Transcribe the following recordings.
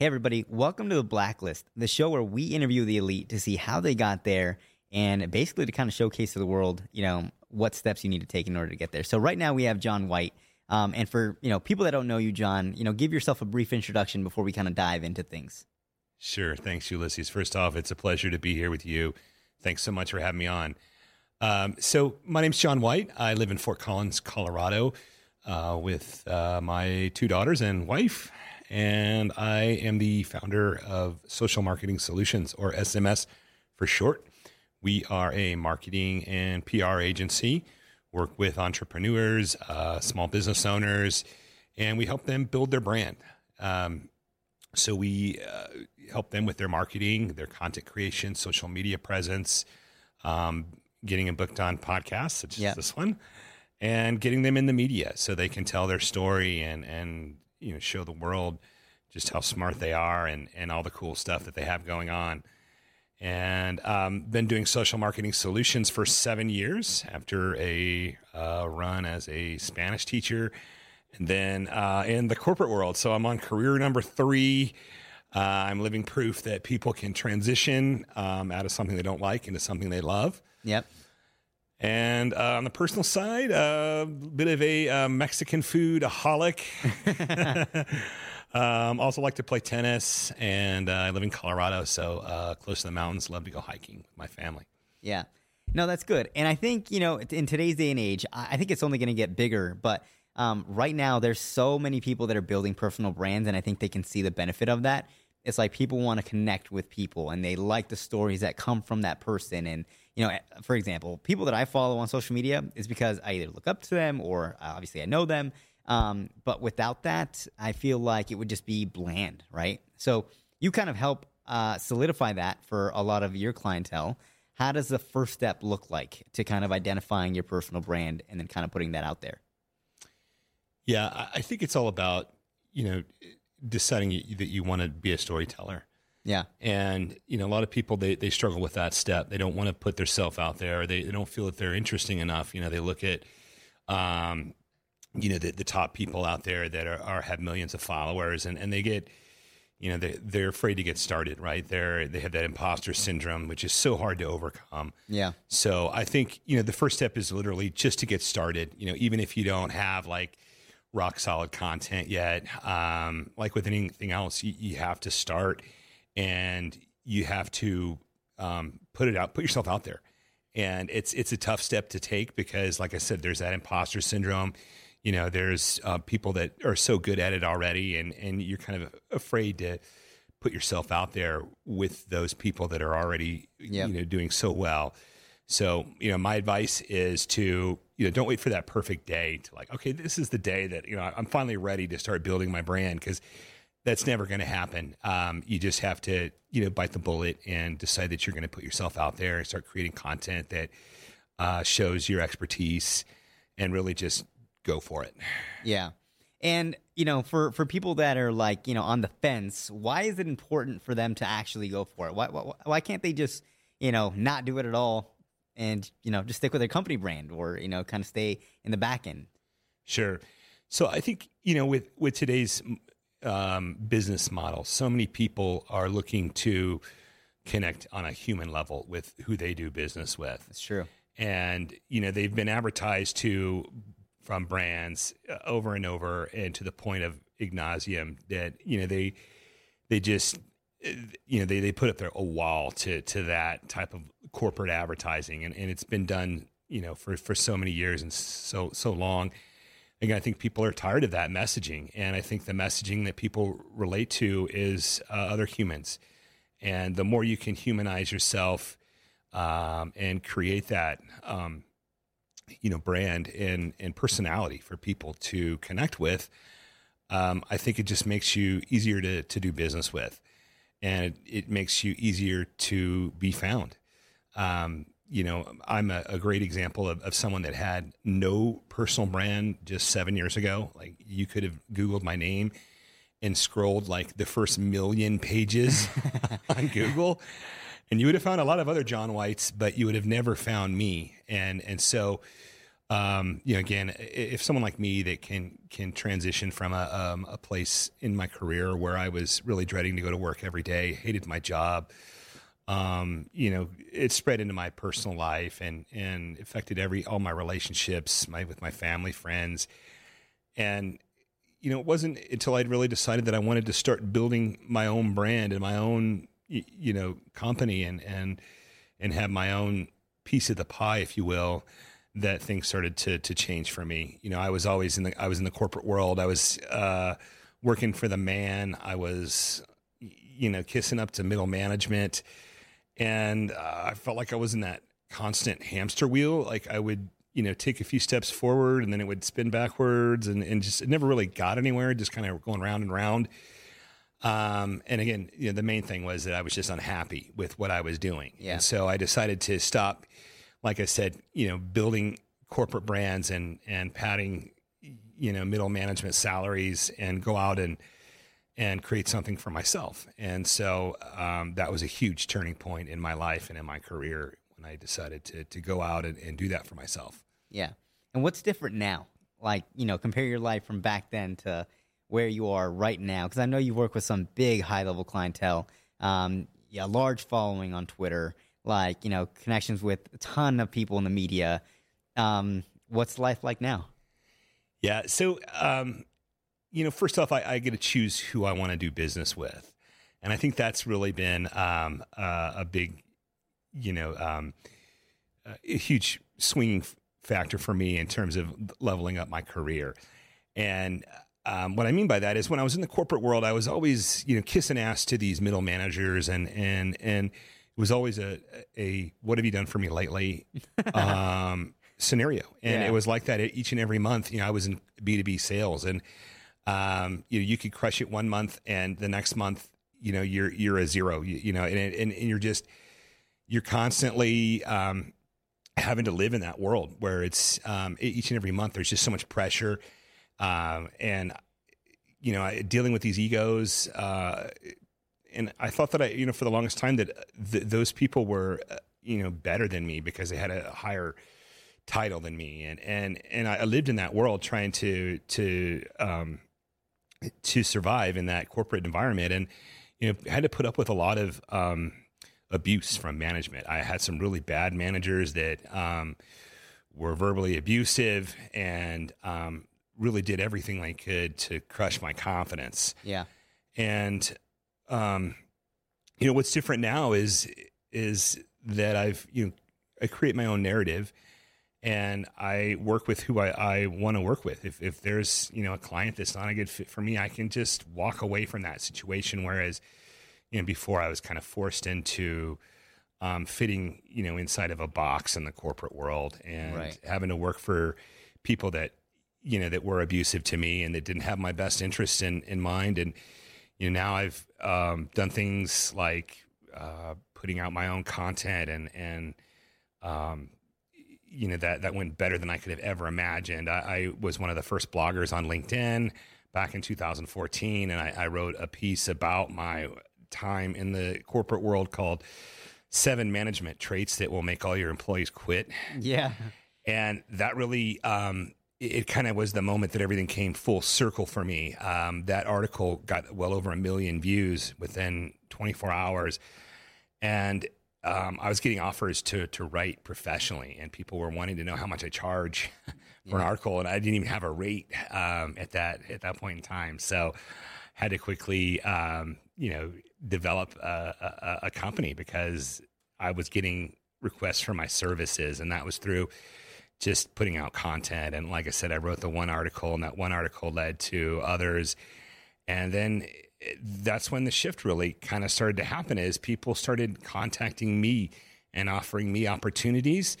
Hey, everybody, welcome to The Blacklist, the show where we interview the elite to see how they got there and basically to kind of showcase to the world, you know, what steps you need to take in order to get there. So, right now we have John White. Um, and for, you know, people that don't know you, John, you know, give yourself a brief introduction before we kind of dive into things. Sure. Thanks, Ulysses. First off, it's a pleasure to be here with you. Thanks so much for having me on. Um, so, my name's John White. I live in Fort Collins, Colorado, uh, with uh, my two daughters and wife and I am the founder of Social Marketing Solutions, or SMS for short. We are a marketing and PR agency, work with entrepreneurs, uh, small business owners, and we help them build their brand. Um, so we uh, help them with their marketing, their content creation, social media presence, um, getting them booked on podcasts such as this one, and getting them in the media so they can tell their story and and you know show the world just how smart they are and and all the cool stuff that they have going on. And um, been doing social marketing solutions for seven years after a uh, run as a Spanish teacher, and then uh, in the corporate world. So I'm on career number three. Uh, I'm living proof that people can transition um, out of something they don't like into something they love. Yep. And uh, on the personal side, a uh, bit of a uh, Mexican food aholic. um, also like to play tennis, and uh, I live in Colorado, so uh, close to the mountains. Love to go hiking with my family. Yeah, no, that's good. And I think you know, in today's day and age, I think it's only going to get bigger. But um, right now, there's so many people that are building personal brands, and I think they can see the benefit of that. It's like people want to connect with people, and they like the stories that come from that person, and you know, for example, people that I follow on social media is because I either look up to them or uh, obviously I know them. Um, but without that, I feel like it would just be bland, right? So you kind of help uh, solidify that for a lot of your clientele. How does the first step look like to kind of identifying your personal brand and then kind of putting that out there? Yeah, I think it's all about, you know, deciding that you want to be a storyteller. Yeah. And, you know, a lot of people, they, they struggle with that step. They don't want to put themselves out there. They, they don't feel that they're interesting enough. You know, they look at, um, you know, the, the top people out there that are, are have millions of followers and, and they get, you know, they, they're afraid to get started, right? They're, they have that imposter syndrome, which is so hard to overcome. Yeah. So I think, you know, the first step is literally just to get started, you know, even if you don't have like, rock solid content yet. Um, like with anything else, you, you, have to start and you have to um, put it out, put yourself out there. And it's it's a tough step to take because, like I said, there's that imposter syndrome. You know, there's uh, people that are so good at it already, and and you're kind of afraid to put yourself out there with those people that are already yep. you know doing so well. So, you know, my advice is to, you know, don't wait for that perfect day to like, okay, this is the day that, you know, I'm finally ready to start building my brand because that's never going to happen. Um, you just have to, you know, bite the bullet and decide that you're going to put yourself out there and start creating content that uh, shows your expertise and really just go for it. Yeah. And you know, for for people that are like, you know, on the fence, why is it important for them to actually go for it? Why why, why can't they just, you know, not do it at all and, you know, just stick with their company brand or, you know, kind of stay in the back end? Sure. So I think, you know, with with today's um, business model. So many people are looking to connect on a human level with who they do business with. That's true. And you know they've been advertised to from brands uh, over and over, and to the point of ignasium that you know they they just uh, you know they, they put up their a wall to to that type of corporate advertising, and, and it's been done you know for for so many years and so so long again, I think people are tired of that messaging. And I think the messaging that people relate to is uh, other humans. And the more you can humanize yourself um, and create that, um, you know, brand and, and personality for people to connect with, um, I think it just makes you easier to, to do business with. And it, it makes you easier to be found. Um, you know, I'm a, a great example of, of, someone that had no personal brand just seven years ago. Like you could have Googled my name and scrolled like the first million pages on Google, and you would have found a lot of other John Whites, but you would have never found me. And and so, um, you know, again, if someone like me that can can transition from a um, a place in my career where I was really dreading to go to work every day, hated my job, um, you know, it spread into my personal life and and affected every all my relationships, my with my family, friends, and you know, it wasn't until I'd really decided that I wanted to start building my own brand and my own you know company and and and have my own piece of the pie, if you will that things started to to change for me. You know, I was always in the I was in the corporate world. I was uh, working for the man. I was, you know, kissing up to middle management, and uh, I felt like I was in that constant hamster wheel. Like I would, you know, take a few steps forward and then it would spin backwards, and and just it never really got anywhere. Just kind of going round and round. Um, and again, you know, the main thing was that I was just unhappy with what I was doing. Yeah. And so I decided to stop like I said, you know, building corporate brands and and padding, you know, middle management salaries and go out and and create something for myself. And so um, that was a huge turning point in my life and in my career when I decided to to go out and, and do that for myself. Yeah. And what's different now? Like, you know, compare your life from back then to where you are right now. Because I know you work with some big high level clientele, um, yeah, large following on Twitter like you know connections with a ton of people in the media. Um, what's life like now? Yeah, so um, you know, first off, I, I get to choose who I want to do business with, and I think that's really been um, uh, a big, you know, um, a huge swinging factor for me in terms of leveling up my career. And um, what I mean by that is when I was in the corporate world, I was always, you know, kissing ass to these middle managers and and and it was always a a what have you done for me lately um, scenario, and yeah. it was like that each and every month. You know, I was in B two B sales, and um, you know, you could crush it one month, and the next month, you know, you're you're a zero. You, you know, and, and and you're just you're constantly um, having to live in that world where it's um, each and every month. There's just so much pressure, um, and you know, dealing with these egos. Uh, and I thought that I, you know, for the longest time that th- those people were, uh, you know, better than me because they had a higher title than me, and and and I lived in that world trying to to um, to survive in that corporate environment, and you know, had to put up with a lot of um, abuse from management. I had some really bad managers that um, were verbally abusive and um, really did everything they could to crush my confidence. Yeah, and um, you know, what's different now is is that I've you know I create my own narrative and I work with who I, I want to work with. If if there's you know a client that's not a good fit for me, I can just walk away from that situation. Whereas you know before I was kind of forced into um, fitting you know inside of a box in the corporate world and right. having to work for people that you know that were abusive to me and that didn't have my best interests in in mind and you know now I've um, done things like uh, putting out my own content and and um, you know that that went better than I could have ever imagined. I, I, was one of the first bloggers on LinkedIn back in 2014, and I, I wrote a piece about my time in the corporate world called seven management traits that will make all your employees quit. Yeah. And that really um, it kind of was the moment that everything came full circle for me. Um, that article got well over a million views within 24 hours, and um, I was getting offers to to write professionally, and people were wanting to know how much I charge for yeah. an article, and I didn't even have a rate um, at that at that point in time. So, had to quickly, um, you know, develop a, a, a company because I was getting requests for my services, and that was through just putting out content. And like I said, I wrote the one article, and that one article led to others. And then that's when the shift really kind of started to happen is people started contacting me and offering me opportunities.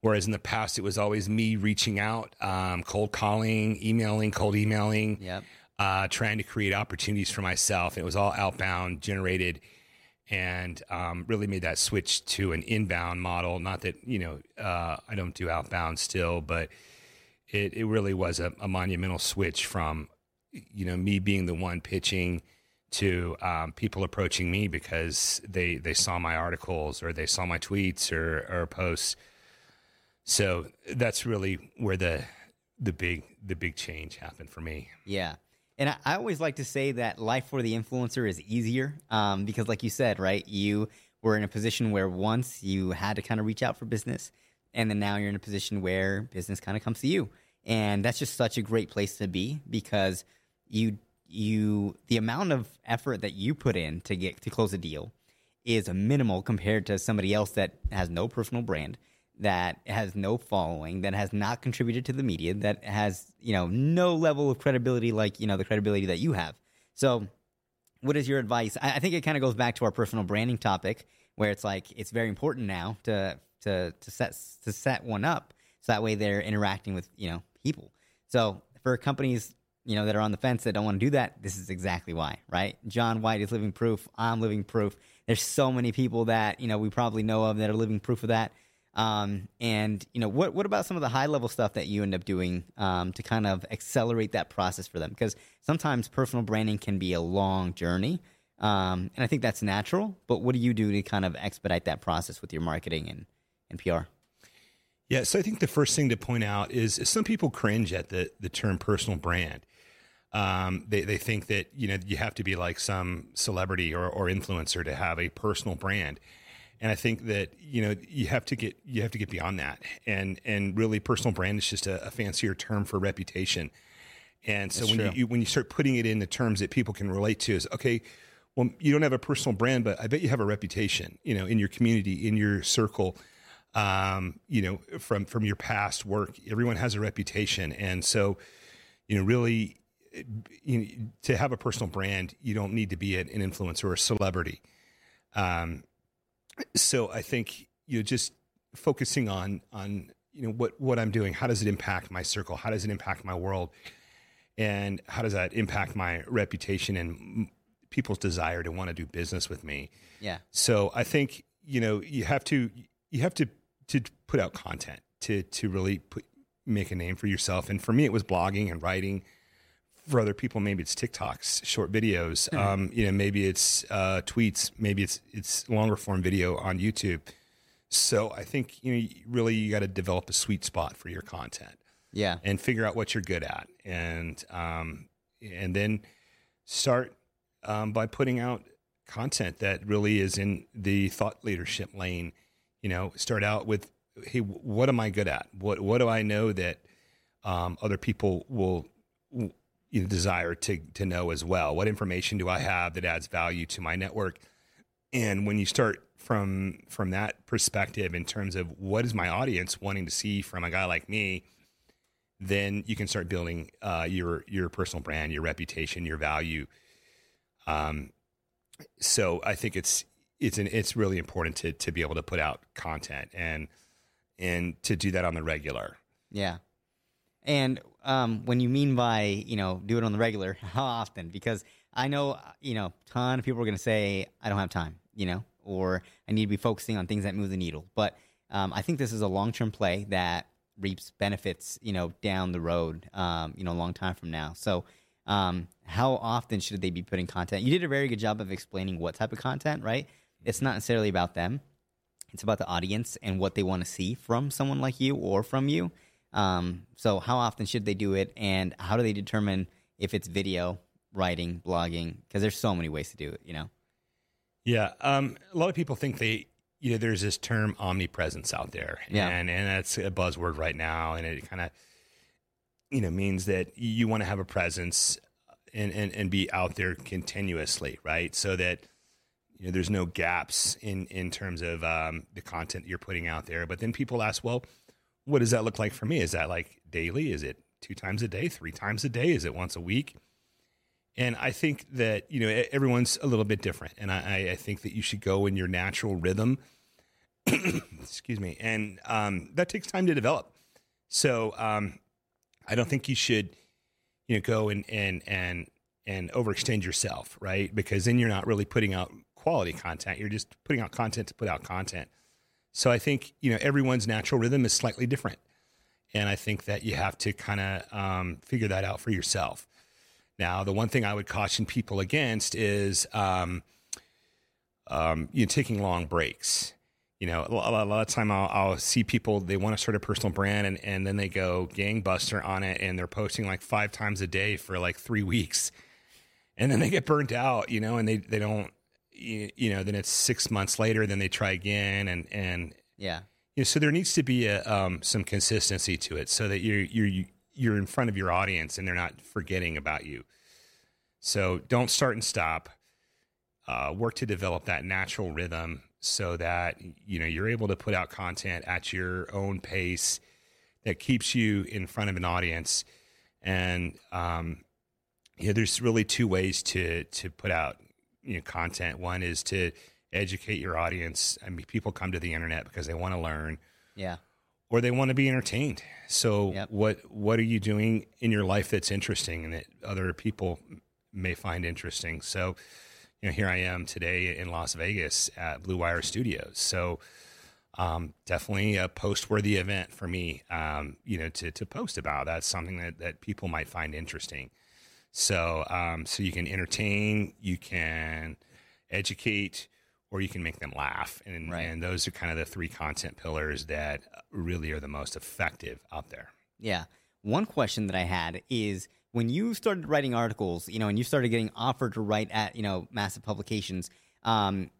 Whereas in the past, it was always me reaching out, um, cold calling, emailing, cold emailing, yep. uh, trying to create opportunities for myself. It was all outbound generated and um, really made that switch to an inbound model. Not that you know uh, I don't do outbound still, but it it really was a, a, monumental switch from you know me being the one pitching to um, people approaching me because they they saw my articles or they saw my tweets or or posts. So that's really where the the big the big change happened for me. Yeah. And I, always like to say that life for the influencer is easier um, because, like you said, right, you were in a position where once you had to kind of reach out for business, and then now you're in a position where business kind of comes to you, and that's just such a great place to be because you you the amount of effort that you put in to get to close a deal is minimal compared to somebody else that has no personal brand that has no following, that has not contributed to the media, that has, you know, no level of credibility like, you know, the credibility that you have. So, what is your advice? I, I think it kind of goes back to our personal branding topic where it's like it's very important now to to to set to set one up so that way they're interacting with, you know, people. So, for companies you know that are on the fence that don't want to do that this is exactly why right john white is living proof i'm living proof there's so many people that you know we probably know of that are living proof of that um, and you know, what what about some of the high level stuff that you end up doing um, to kind of accelerate that process for them? Because sometimes personal branding can be a long journey, um, and I think that's natural. But what do you do to kind of expedite that process with your marketing and and PR? Yeah, so I think the first thing to point out is, is some people cringe at the the term personal brand. Um, they they think that you know you have to be like some celebrity or, or influencer to have a personal brand and I think that you know you have to get you have to get beyond that, and and really personal brand is just a, a fancier term for reputation. And so That's when you, you, when you start putting it in the terms that people can relate to, is okay. Well, you don't have a personal brand, but I bet you have a reputation. You know, in your community, in your circle. Um, you know, from from your past work, everyone has a reputation, and so you know, really, you to have a personal brand, you don't need to be an, an influencer or a celebrity. Um, so I think you know just focusing on on you know what what I'm doing. How does it impact my circle? How does it impact my world? And how does that impact my reputation and people's desire to want to do business with me? Yeah. So I think you know you have to you have to to put out content to to really put make a name for yourself. And for me, it was blogging and writing for other people, maybe it's TikToks, short videos. Mm-hmm. Um, you know, maybe it's uh, tweets. Maybe it's it's longer form video on YouTube. So I think you know, really, you got to develop a sweet spot for your content. Yeah, and figure out what you're good at, and um, and then start um, by putting out content that really is in the thought leadership lane. You know, start out with, hey, what am I good at? What what do I know that um, other people will desire to to know as well. What information do I have that adds value to my network? And when you start from from that perspective in terms of what is my audience wanting to see from a guy like me, then you can start building uh, your your personal brand, your reputation, your value. Um, so I think it's it's an, it's really important to to be able to put out content and and to do that on the regular. Yeah. And um, when you mean by you know do it on the regular, how often? Because I know you know a ton of people are going to say I don't have time, you know, or I need to be focusing on things that move the needle. But um, I think this is a long term play that reaps benefits, you know, down the road, um, you know, a long time from now. So, um, how often should they be putting content? You did a very good job of explaining what type of content, right? It's not necessarily about them; it's about the audience and what they want to see from someone like you or from you. Um, so how often should they do it, and how do they determine if it's video, writing, blogging? Because there's so many ways to do it. You know. Yeah, um, a lot of people think they, you know, there's this term omnipresence out there, yeah. and and that's a buzzword right now, and it kind of, you know, means that you want to have a presence and, and and be out there continuously, right? So that you know there's no gaps in in terms of um, the content you're putting out there. But then people ask, well, what does that look like for me? Is that like daily? Is it two times a day, three times a day? Is it once a week? And I think that, you know, everyone's a little bit different. And I, I think that you should go in your natural rhythm. Excuse me. And um, that takes time to develop. So um, I don't think you should, you know, go and, and, and, and overextend yourself, right? Because then you're not really putting out quality content. You're just putting out content to put out content. So I think you know everyone's natural rhythm is slightly different, and I think that you have to kind of um, figure that out for yourself. Now, the one thing I would caution people against is um, um, you know, taking long breaks. you know, a lot, a lot of time I'll, I'll see people they want to start a personal brand and, and then they go gangbuster on it and they're posting like five times a day for like three weeks, and then they get burnt out, you know, and they they don't, you, you know, then it's six months later, then they try again, and and Yeah. you know, so there needs to be a, um, some consistency to it so that you're you're you're in front of your audience and they're not forgetting about you. So don't start and stop. Uh, work to develop that natural rhythm so that you know you're able to put out content at your own pace that keeps you in front of an audience. And um, yeah, there's really two ways to to put out you know content. One is to educate your audience. I mean, people come to the internet because they want to learn Yeah. or they want to be entertained. So Yep. what what are you doing in your life that's interesting and that other people may find interesting? So you know, here I am today in Las Vegas at Blue Wire Studios. So um, definitely a post worthy event for me. Um, you know, to to post about. That's something that that people might find interesting. So um, so you can entertain, you can educate, or you can make them laugh, and Right. and those are kind of the three content pillars that really are the most effective out there. Yeah. One question that I had is when you started writing articles, you know, and you started getting offered to write at, you know, massive publications, um,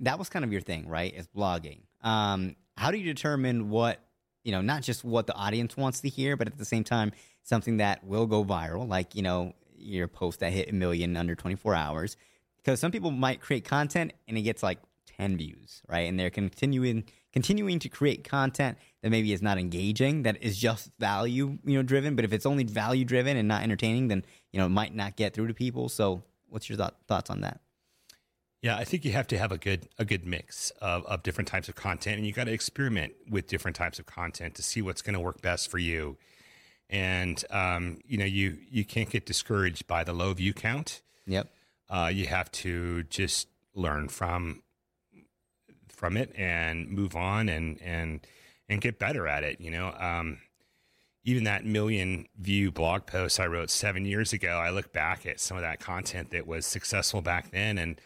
that was kind of your thing, right? Is blogging. Um, how do you determine what, you know, not just what the audience wants to hear, but at the same time, something that will go viral, like, you know, your post that hit a million under 24 hours? Because some people might create content and it gets like 10 views, right? And they're continuing continuing to create content that maybe is not engaging, that is just value, you know, driven. But if it's only value driven and not entertaining, then you know it might not get through to people. So, what's your thought, thoughts on that? Yeah, I think you have to have a good a good mix of, of different types of content, and you got to experiment with different types of content to see what's going to work best for you. And um, you know, you you can't get discouraged by the low view count. Yep. Uh, you have to just learn from from it and move on and and and get better at it. You know, um, even that million view blog post I wrote seven years ago, I look back at some of that content that was successful back then and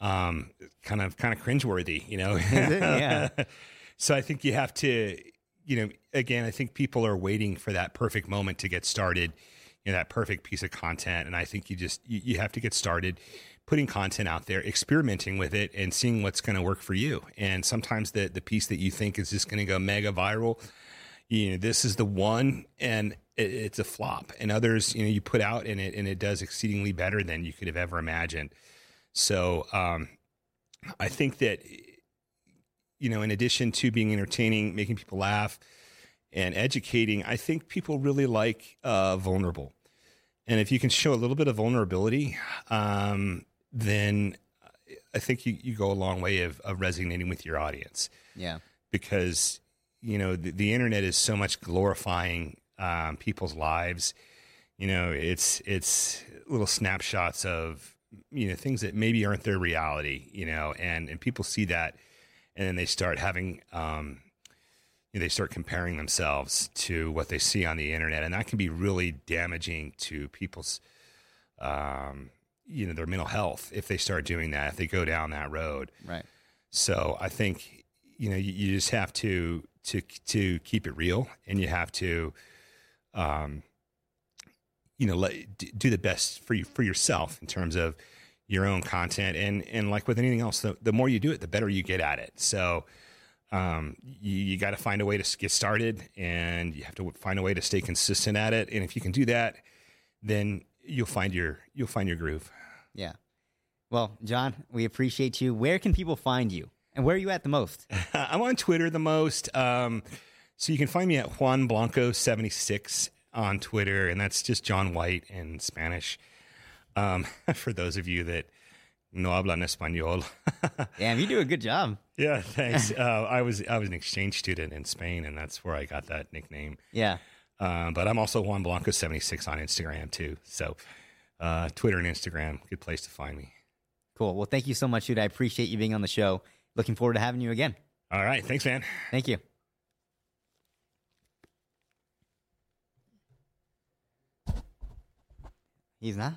um, kind of kind of cringeworthy. You know, Yeah. so I think you have to, you know, again, I think people are waiting for that perfect moment to get started, you know, that perfect piece of content. And I think you just, you, you have to get started putting content out there, experimenting with it and seeing what's going to work for you. And sometimes the, the piece that you think is just going to go mega viral, you know, this is the one and it, it's a flop. And others, you know, you put out and it, and it does exceedingly better than you could have ever imagined. So, um, I think that you know, in addition to being entertaining, making people laugh, and educating, I think people really like uh, vulnerable. And if you can show a little bit of vulnerability, um, then I think you, you go a long way of, of resonating with your audience Yeah. because you know the, the internet is so much glorifying um, people's lives. You know, it's it's little snapshots of you know things that maybe aren't their reality. You know, and and people see that, and then they start having. Um, you know, they start comparing themselves to what they see on the internet, and that can be really damaging to people's, um, you know, their mental health if they start doing that. If they go down that road, Right. so I think you know you, you just have to to to keep it real, and you have to, um, you know, let, do the best for you for yourself in terms of your own content, and and like with anything else, the, the more you do it, the better you get at it. So. Um, you, you got to find a way to get started, and you have to find a way to stay consistent at it. And if you can do that, then you'll find your you'll find your groove. Yeah. Well, John, we appreciate you. Where can people find you? And where are you at the most? I'm on Twitter the most. Um, so you can find me at Juan Blanco 76 on Twitter, and that's just John White in Spanish. Um, for those of you that no hablan español. Damn, you do a good job. yeah, thanks. Uh, I was I was an exchange student in Spain, and that's where I got that nickname. Yeah. Um, but I'm also Juan Blanco 76 on Instagram too. So uh, Twitter and Instagram, good place to find me. Cool. Well, thank you so much, dude. I appreciate you being on the show. Looking forward to having you again. All right, thanks, man. Thank you. He's not?